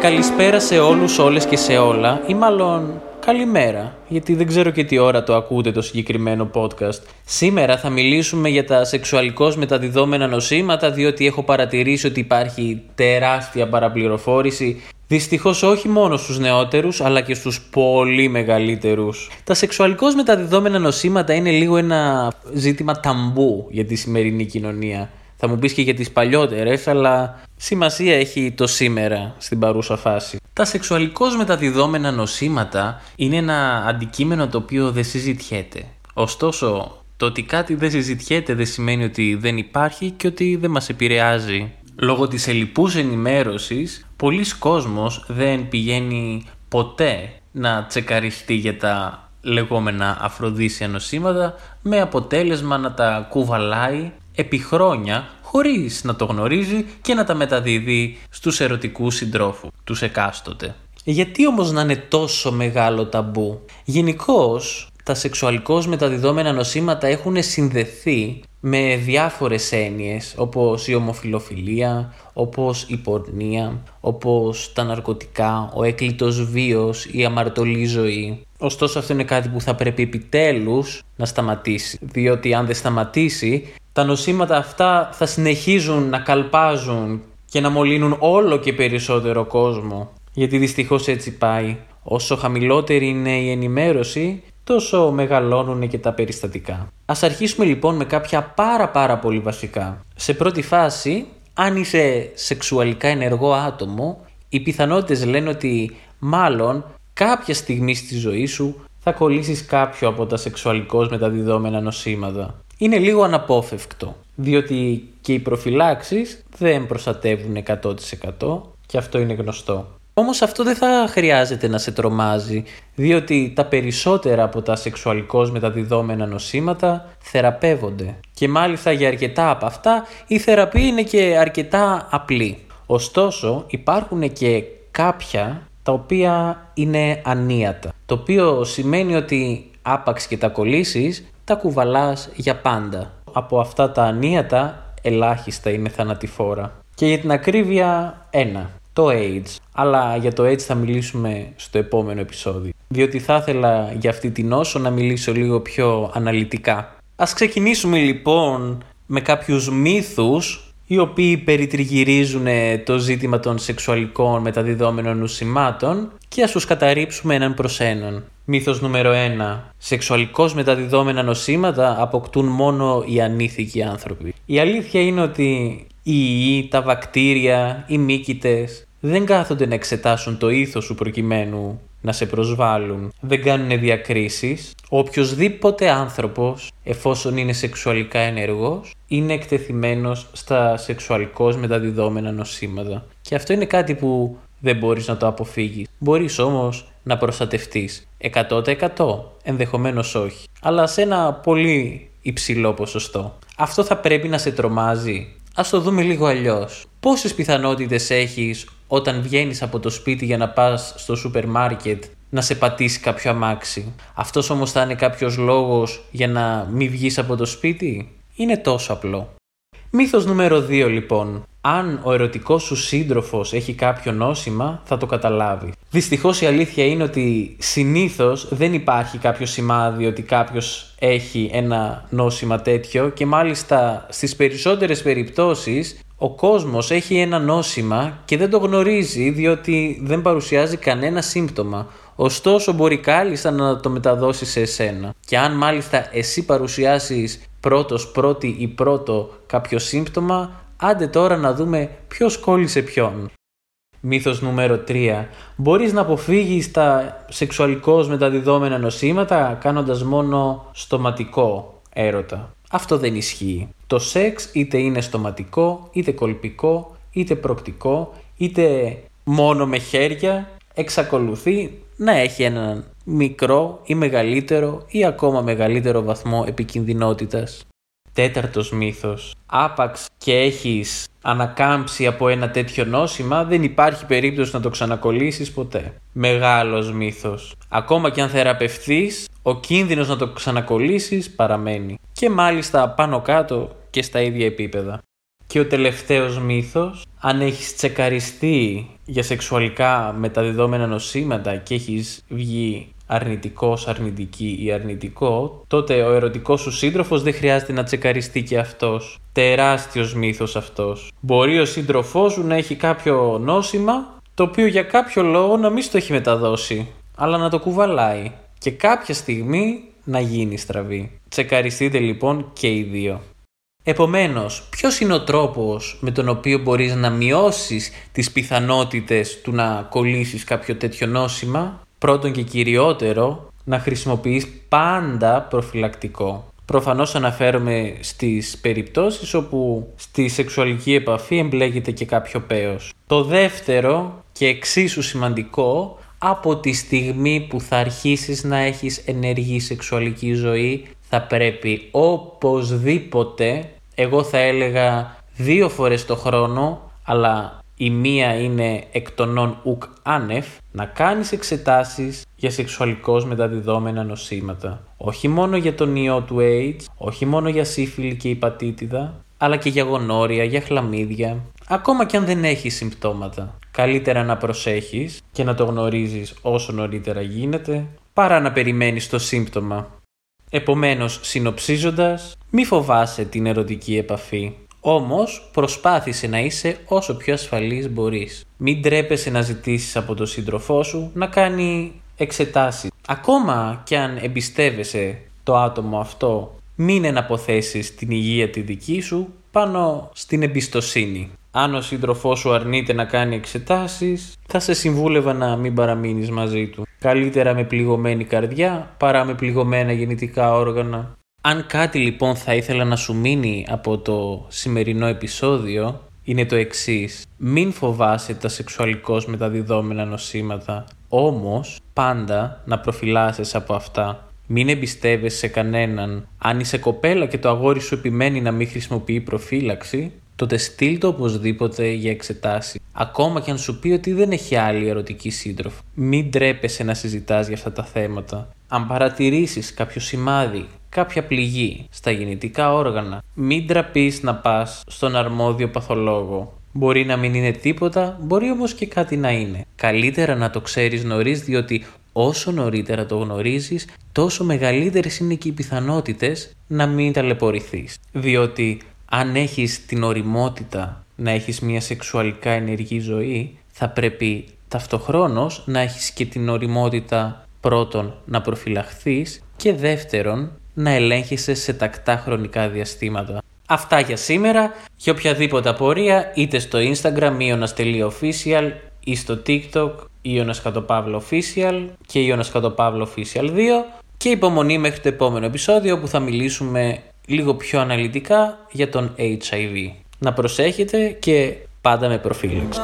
Καλησπέρα σε όλους, όλες και σε όλα ή μάλλον καλημέρα γιατί δεν ξέρω και τι ώρα το ακούτε το συγκεκριμένο podcast. Σήμερα θα μιλήσουμε για τα σεξουαλικώς μεταδιδόμενα νοσήματα διότι έχω παρατηρήσει ότι υπάρχει τεράστια παραπληροφόρηση Δυστυχώς όχι μόνο στους νεότερους αλλά και στους πολύ μεγαλύτερους. Τα σεξουαλικώς μεταδιδόμενα νοσήματα είναι λίγο ένα ζήτημα ταμπού για τη σημερινή κοινωνία. Θα μου πεις και για τις παλιότερες αλλά σημασία έχει το σήμερα στην παρούσα φάση. Τα σεξουαλικώς μεταδιδόμενα νοσήματα είναι ένα αντικείμενο το οποίο δεν συζητιέται. Ωστόσο, το ότι κάτι δεν συζητιέται δεν σημαίνει ότι δεν υπάρχει και ότι δεν μας επηρεάζει. Λόγω της ελλειπούς ενημέρωσης, πολλοί κόσμος δεν πηγαίνει ποτέ να τσεκαριστεί για τα λεγόμενα αφροδίσια νοσήματα με αποτέλεσμα να τα κουβαλάει επί χρόνια χωρίς να το γνωρίζει και να τα μεταδίδει στους ερωτικούς συντρόφους, τους εκάστοτε. Γιατί όμως να είναι τόσο μεγάλο ταμπού; Γενικώς τα σεξουαλικώς μεταδιδόμενα νοσήματα έχουν συνδεθεί με διάφορες έννοιες όπως η ομοφιλοφιλία, όπως η πορνεία, όπως τα ναρκωτικά, ο έκλειτος βίος, η αμαρτωλή ζωή. Ωστόσο αυτό είναι κάτι που θα πρέπει επιτέλους να σταματήσει, διότι αν δεν σταματήσει τα νοσήματα αυτά θα συνεχίζουν να καλπάζουν και να μολύνουν όλο και περισσότερο κόσμο. Γιατί δυστυχώς έτσι πάει. Όσο χαμηλότερη είναι η ενημέρωση, τόσο μεγαλώνουν και τα περιστατικά. Ας αρχίσουμε λοιπόν με κάποια πάρα πάρα πολύ βασικά. Σε πρώτη φάση, αν είσαι σεξουαλικά ενεργό άτομο, οι πιθανότητες λένε ότι μάλλον κάποια στιγμή στη ζωή σου θα κολλήσεις κάποιο από τα σεξουαλικώς μεταδιδόμενα νοσήματα είναι λίγο αναπόφευκτο. Διότι και οι προφυλάξεις δεν προστατεύουν 100% και αυτό είναι γνωστό. Όμως αυτό δεν θα χρειάζεται να σε τρομάζει, διότι τα περισσότερα από τα σεξουαλικώς μεταδιδόμενα νοσήματα θεραπεύονται. Και μάλιστα για αρκετά από αυτά η θεραπεία είναι και αρκετά απλή. Ωστόσο υπάρχουν και κάποια τα οποία είναι ανίατα. Το οποίο σημαίνει ότι άπαξ και τα κολλήσεις τα κουβαλάς για πάντα. Από αυτά τα ανίατα ελάχιστα είναι θανατηφόρα. Και για την ακρίβεια ένα, το AIDS. Αλλά για το AIDS θα μιλήσουμε στο επόμενο επεισόδιο. Διότι θα ήθελα για αυτή την όσο να μιλήσω λίγο πιο αναλυτικά. Ας ξεκινήσουμε λοιπόν με κάποιους μύθους οι οποίοι περιτριγυρίζουν το ζήτημα των σεξουαλικών μεταδιδόμενων νοσημάτων και ας τους καταρρύψουμε έναν προς έναν. Μύθος νούμερο 1. Σεξουαλικώς μεταδιδόμενα νοσήματα αποκτούν μόνο οι ανήθικοι άνθρωποι. Η αλήθεια είναι ότι οι ιοί, τα βακτήρια, οι μύκητες δεν κάθονται να εξετάσουν το ήθος σου προκειμένου να σε προσβάλλουν. Δεν κάνουν διακρίσεις. Οποιοδήποτε άνθρωπος, εφόσον είναι σεξουαλικά ενεργός, είναι εκτεθειμένος στα σεξουαλικώς μεταδιδόμενα νοσήματα. Και αυτό είναι κάτι που δεν μπορείς να το αποφύγεις. Μπορείς όμως να προστατευτείς 100% ενδεχομένως όχι, αλλά σε ένα πολύ υψηλό ποσοστό. Αυτό θα πρέπει να σε τρομάζει. Ας το δούμε λίγο αλλιώς. Πόσες πιθανότητες έχεις όταν βγαίνεις από το σπίτι για να πας στο σούπερ μάρκετ να σε πατήσει κάποιο αμάξι; Αυτός όμως θα είναι κάποιος λόγος για να μην βγεις από το σπίτι; Είναι τόσο απλό. Μύθος νούμερο 2 λοιπόν. Αν ο ερωτικός σου σύντροφος έχει κάποιο νόσημα, θα το καταλάβει. Δυστυχώς η αλήθεια είναι ότι συνήθως δεν υπάρχει κάποιο σημάδι ότι κάποιος έχει ένα νόσημα τέτοιο και μάλιστα στις περισσότερες περιπτώσεις ο κόσμος έχει ένα νόσημα και δεν το γνωρίζει διότι δεν παρουσιάζει κανένα σύμπτωμα. Ωστόσο μπορεί κάλλιστα να το μεταδώσει σε εσένα. Και αν μάλιστα εσύ παρουσιάσεις πρώτος, πρώτη ή πρώτο κάποιο σύμπτωμα, άντε τώρα να δούμε ποιος κόλλησε ποιον. Μύθος νούμερο 3. Μπορείς να αποφύγεις τα σεξουαλικώς μεταδιδόμενα νοσήματα κάνοντας μόνο στοματικό έρωτα. Αυτό δεν ισχύει. Το σεξ είτε είναι στοματικό, είτε κολπικό, είτε προκτικό, είτε μόνο με χέρια, εξακολουθεί να έχει έναν μικρό ή μεγαλύτερο ή ακόμα μεγαλύτερο βαθμό επικινδυνότητας. Τέταρτος μύθος. Άπαξ και έχεις ανακάμψει από ένα τέτοιο νόσημα, δεν υπάρχει περίπτωση να το ξανακολλήσεις ποτέ. Μεγάλος μύθος. Ακόμα και αν θεραπευθείς, ο κίνδυνος να το ξανακολλήσεις παραμένει. Και μάλιστα πάνω κάτω και στα ίδια επίπεδα. Και ο τελευταίος μύθος, αν έχεις τσεκαριστεί για σεξουαλικά μεταδιδόμενα νοσήματα και έχεις βγει αρνητικός, αρνητική ή αρνητικό, τότε ο ερωτικός σου σύντροφος δεν χρειάζεται να τσεκαριστεί και αυτός. Τεράστιος μύθος αυτός. Μπορεί ο σύντροφός σου να έχει κάποιο νόσημα, το οποίο για κάποιο λόγο να μην στο έχει μεταδώσει, αλλά να το κουβαλάει. Και κάποια στιγμή να γίνει στραβή. Τσεκαριστείτε λοιπόν και οι δύο. Επομένως, ποιος είναι ο τρόπος με τον οποίο μπορείς να μειώσεις τις πιθανότητες του να κολλήσεις κάποιο τέτοιο νόσημα; Πρώτον και κυριότερο, να χρησιμοποιείς πάντα προφυλακτικό. Προφανώς αναφέρομαι στις περιπτώσεις όπου στη σεξουαλική επαφή εμπλέκεται και κάποιο πέος. Το δεύτερο και εξίσου σημαντικό, από τη στιγμή που θα αρχίσεις να έχεις ενεργή σεξουαλική ζωή, θα πρέπει οπωσδήποτε, εγώ θα έλεγα δύο φορές το χρόνο, αλλά η μία είναι εκ των νον ουκ άνευ, να κάνεις εξετάσεις για σεξουαλικώς μεταδιδόμενα νοσήματα. Όχι μόνο για τον ιό του AIDS, όχι μόνο για σύφυλλη και υπατήτηδα, αλλά και για γονόρια, για χλαμίδια, ακόμα και αν δεν έχεις συμπτώματα. Καλύτερα να προσέχεις και να το γνωρίζεις όσο νωρίτερα γίνεται, παρά να περιμένεις το σύμπτωμα. Επομένως, συνοψίζοντας, μη φοβάσαι την ερωτική επαφή. Όμως προσπάθησε να είσαι όσο πιο ασφαλής μπορείς. Μην τρέπεσαι να ζητήσεις από τον σύντροφό σου να κάνει εξετάσεις. Ακόμα κι αν εμπιστεύεσαι το άτομο αυτό, μην εναποθέσεις την υγεία τη δική σου πάνω στην εμπιστοσύνη. Αν ο σύντροφός σου αρνείται να κάνει εξετάσεις, θα σε συμβούλευα να μην παραμείνεις μαζί του. Καλύτερα με πληγωμένη καρδιά παρά με πληγωμένα γεννητικά όργανα. Αν κάτι λοιπόν θα ήθελα να σου μείνει από το σημερινό επεισόδιο είναι το εξής. Μην φοβάσαι τα σεξουαλικώς μεταδιδόμενα νοσήματα, όμως πάντα να προφυλάσσεσαι από αυτά. Μην εμπιστεύεσαι σε κανέναν. Αν είσαι κοπέλα και το αγόρι σου επιμένει να μην χρησιμοποιεί προφύλαξη, τότε στείλ το οπωσδήποτε για εξετάσει. Ακόμα και αν σου πει ότι δεν έχει άλλη ερωτική σύντροφο. Μην τρέπεσαι να συζητάς για αυτά τα θέματα. Αν παρατηρήσεις κάποιο σημάδι, κάποια πληγή στα γεννητικά όργανα, μην τραπείς να πας στον αρμόδιο παθολόγο. Μπορεί να μην είναι τίποτα, μπορεί όμως και κάτι να είναι. Καλύτερα να το ξέρεις νωρίς διότι όσο νωρίτερα το γνωρίζεις, τόσο μεγαλύτερες είναι και οι πιθανότητες να μην ταλαιπωρηθείς. Διότι αν έχεις την οριμότητα να έχεις μια σεξουαλικά ενεργή ζωή, θα πρέπει ταυτοχρόνως να έχεις και την οριμότητα πρώτον να προφυλαχθείς και δεύτερον να ελέγχεσαι σε τακτά χρονικά διαστήματα. Αυτά για σήμερα. Για οποιαδήποτε απορία είτε στο Instagram ionas.official ή στο TikTok Ιώνας Official και Ιώνας Official 2 και υπομονή μέχρι το επόμενο επεισόδιο που θα μιλήσουμε λίγο πιο αναλυτικά για τον HIV. Να προσέχετε και πάντα με προφύλαξη.